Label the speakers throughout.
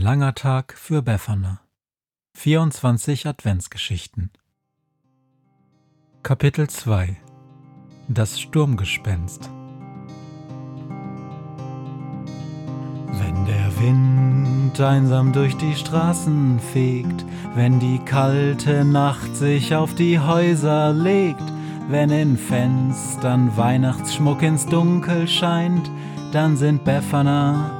Speaker 1: langer Tag für Befana. 24 Adventsgeschichten. Kapitel 2 Das Sturmgespenst. Wenn der Wind einsam durch die Straßen fegt, wenn die kalte Nacht sich auf die Häuser legt, wenn in Fenstern Weihnachtsschmuck ins Dunkel scheint, dann sind Befana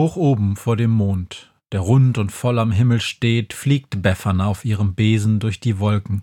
Speaker 1: Hoch oben vor dem Mond, der rund und voll am Himmel steht, fliegt Befana auf ihrem Besen durch die Wolken,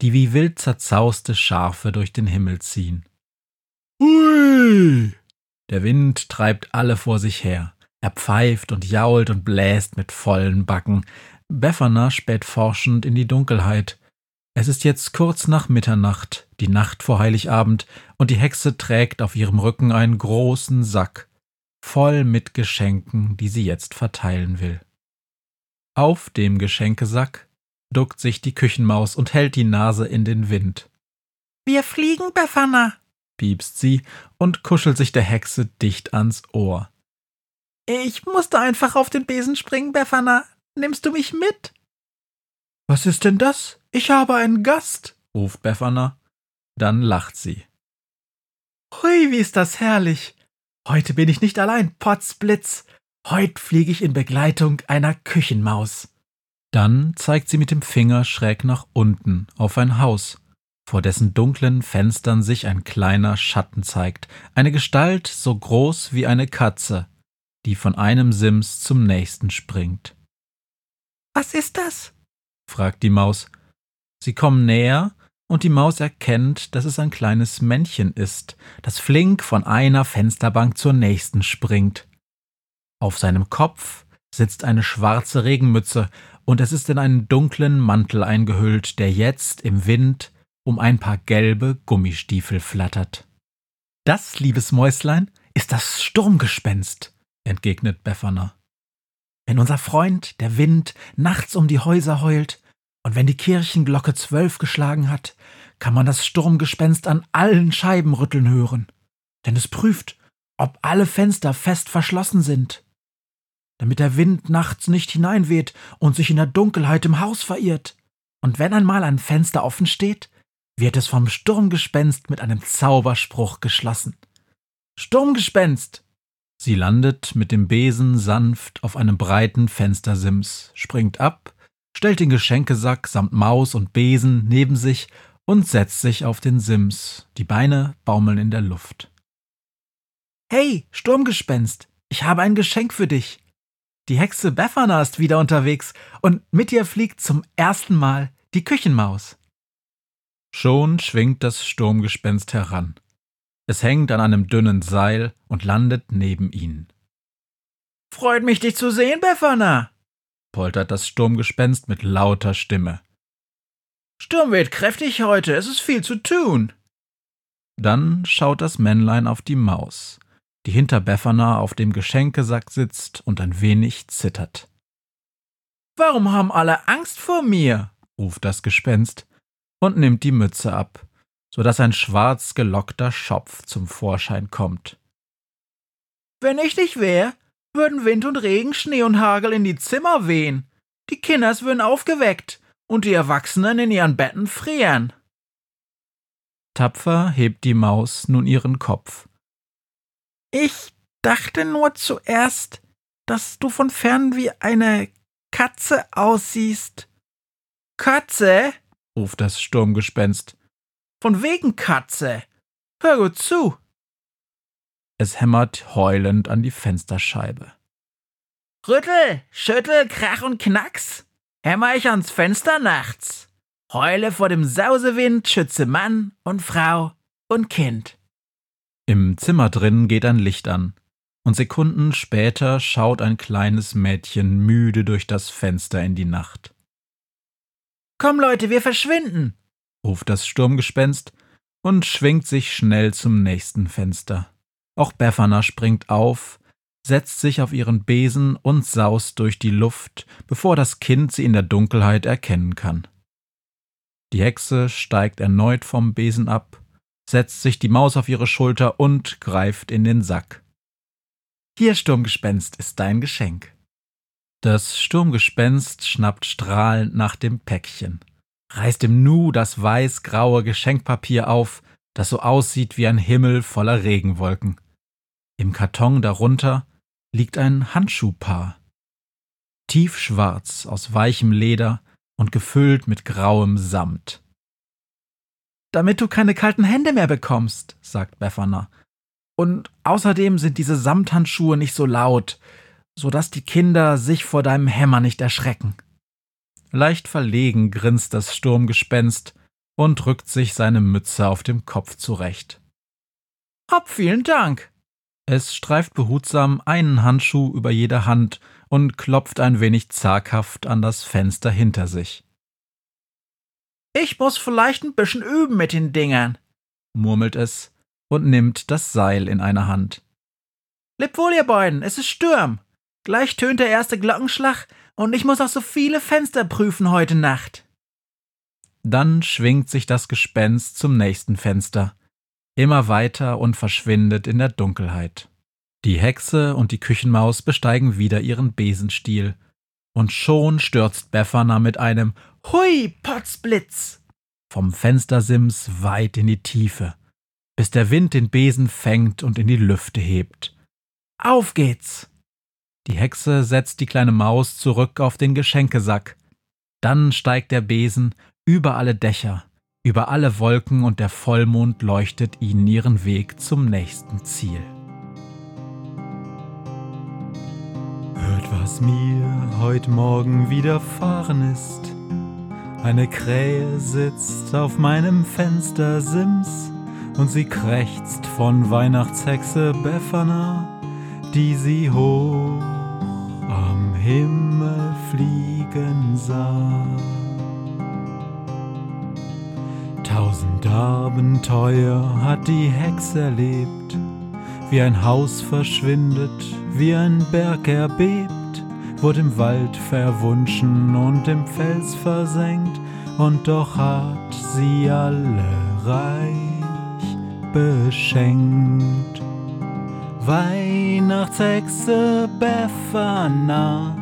Speaker 1: die wie wild zerzauste Schafe durch den Himmel ziehen. Hui! Der Wind treibt alle vor sich her. Er pfeift und jault und bläst mit vollen Backen. Befana späht forschend in die Dunkelheit. Es ist jetzt kurz nach Mitternacht, die Nacht vor Heiligabend, und die Hexe trägt auf ihrem Rücken einen großen Sack voll mit Geschenken, die sie jetzt verteilen will. Auf dem Geschenkesack duckt sich die Küchenmaus und hält die Nase in den Wind.
Speaker 2: Wir fliegen, Befana,
Speaker 1: piepst sie und kuschelt sich der Hexe dicht ans Ohr.
Speaker 2: Ich musste einfach auf den Besen springen, Befana. Nimmst du mich mit?
Speaker 1: Was ist denn das? Ich habe einen Gast, ruft Befana. Dann lacht sie.
Speaker 2: Hui, wie ist das herrlich. Heute bin ich nicht allein, Potzblitz. Heut fliege ich in Begleitung einer Küchenmaus.
Speaker 1: Dann zeigt sie mit dem Finger schräg nach unten auf ein Haus, vor dessen dunklen Fenstern sich ein kleiner Schatten zeigt, eine Gestalt so groß wie eine Katze, die von einem Sims zum nächsten springt.
Speaker 2: Was ist das?
Speaker 1: fragt die Maus. Sie kommen näher und die Maus erkennt, dass es ein kleines Männchen ist, das flink von einer Fensterbank zur nächsten springt. Auf seinem Kopf sitzt eine schwarze Regenmütze, und es ist in einen dunklen Mantel eingehüllt, der jetzt im Wind um ein paar gelbe Gummistiefel flattert. Das, liebes Mäuslein, ist das Sturmgespenst, entgegnet Befana. Wenn unser Freund, der Wind, nachts um die Häuser heult, und wenn die Kirchenglocke zwölf geschlagen hat, kann man das Sturmgespenst an allen Scheiben rütteln hören. Denn es prüft, ob alle Fenster fest verschlossen sind. Damit der Wind nachts nicht hineinweht und sich in der Dunkelheit im Haus verirrt. Und wenn einmal ein Fenster offen steht, wird es vom Sturmgespenst mit einem Zauberspruch geschlossen. Sturmgespenst! Sie landet mit dem Besen sanft auf einem breiten Fenstersims, springt ab stellt den Geschenkesack samt Maus und Besen neben sich und setzt sich auf den Sims. Die Beine baumeln in der Luft.
Speaker 2: Hey, Sturmgespenst, ich habe ein Geschenk für dich. Die Hexe Befana ist wieder unterwegs und mit ihr fliegt zum ersten Mal die Küchenmaus.
Speaker 1: Schon schwingt das Sturmgespenst heran. Es hängt an einem dünnen Seil und landet neben ihnen.
Speaker 2: Freut mich, dich zu sehen, Befana,
Speaker 1: poltert das Sturmgespenst mit lauter Stimme.
Speaker 2: Sturm weht kräftig heute, es ist viel zu tun.
Speaker 1: Dann schaut das Männlein auf die Maus, die hinter Befana auf dem Geschenkesack sitzt und ein wenig zittert.
Speaker 2: Warum haben alle Angst vor mir?
Speaker 1: ruft das Gespenst und nimmt die Mütze ab, so dass ein schwarz gelockter Schopf zum Vorschein kommt.
Speaker 2: Wenn ich nicht wär, würden Wind und Regen, Schnee und Hagel in die Zimmer wehen. Die Kinders würden aufgeweckt und die Erwachsenen in ihren Betten frieren.
Speaker 1: Tapfer hebt die Maus nun ihren Kopf.
Speaker 2: Ich dachte nur zuerst, dass du von fern wie eine Katze aussiehst. Katze? ruft das Sturmgespenst. Von wegen Katze. Hör gut zu.
Speaker 1: Es hämmert heulend an die Fensterscheibe.
Speaker 2: Rüttel, schüttel, krach und knacks. Hämmer ich ans Fenster nachts. Heule vor dem Sausewind, schütze Mann und Frau und Kind.
Speaker 1: Im Zimmer drin geht ein Licht an, und Sekunden später schaut ein kleines Mädchen müde durch das Fenster in die Nacht.
Speaker 2: Komm, Leute, wir verschwinden,
Speaker 1: ruft das Sturmgespenst und schwingt sich schnell zum nächsten Fenster. Auch Befana springt auf, setzt sich auf ihren Besen und saust durch die Luft, bevor das Kind sie in der Dunkelheit erkennen kann. Die Hexe steigt erneut vom Besen ab, setzt sich die Maus auf ihre Schulter und greift in den Sack.
Speaker 2: Hier, Sturmgespenst, ist dein Geschenk.
Speaker 1: Das Sturmgespenst schnappt strahlend nach dem Päckchen, reißt im Nu das weiß-graue Geschenkpapier auf, das so aussieht wie ein Himmel voller Regenwolken. Im Karton darunter liegt ein Handschuhpaar. Tiefschwarz aus weichem Leder und gefüllt mit grauem Samt.
Speaker 2: Damit du keine kalten Hände mehr bekommst, sagt Befana. Und außerdem sind diese Samthandschuhe nicht so laut, so dass die Kinder sich vor deinem Hämmer nicht erschrecken.
Speaker 1: Leicht verlegen grinst das Sturmgespenst und rückt sich seine Mütze auf dem Kopf zurecht.
Speaker 2: Hopp, vielen Dank.
Speaker 1: Es streift behutsam einen Handschuh über jede Hand und klopft ein wenig zaghaft an das Fenster hinter sich.
Speaker 2: Ich muss vielleicht ein bisschen üben mit den Dingern, murmelt es und nimmt das Seil in eine Hand. Leb wohl, ihr beiden, es ist Sturm. Gleich tönt der erste Glockenschlag und ich muss auch so viele Fenster prüfen heute Nacht.
Speaker 1: Dann schwingt sich das Gespenst zum nächsten Fenster, immer weiter und verschwindet in der Dunkelheit. Die Hexe und die Küchenmaus besteigen wieder ihren Besenstiel, und schon stürzt Befana mit einem Hui, Potzblitz vom Fenstersims weit in die Tiefe, bis der Wind den Besen fängt und in die Lüfte hebt. Auf geht's! Die Hexe setzt die kleine Maus zurück auf den Geschenkesack. Dann steigt der Besen über alle Dächer, über alle Wolken und der Vollmond leuchtet ihnen ihren Weg zum nächsten Ziel. Hört, was mir heute Morgen widerfahren ist. Eine Krähe sitzt auf meinem Fenstersims und sie krächzt von Weihnachtshexe Befana, die sie hoch am Himmel fliegen sah. Tausend Abenteuer hat die Hexe erlebt, wie ein Haus verschwindet, wie ein Berg erbebt wurde im Wald verwunschen und im Fels versenkt, und doch hat sie alle reich beschenkt. Weihnachtshexe Befana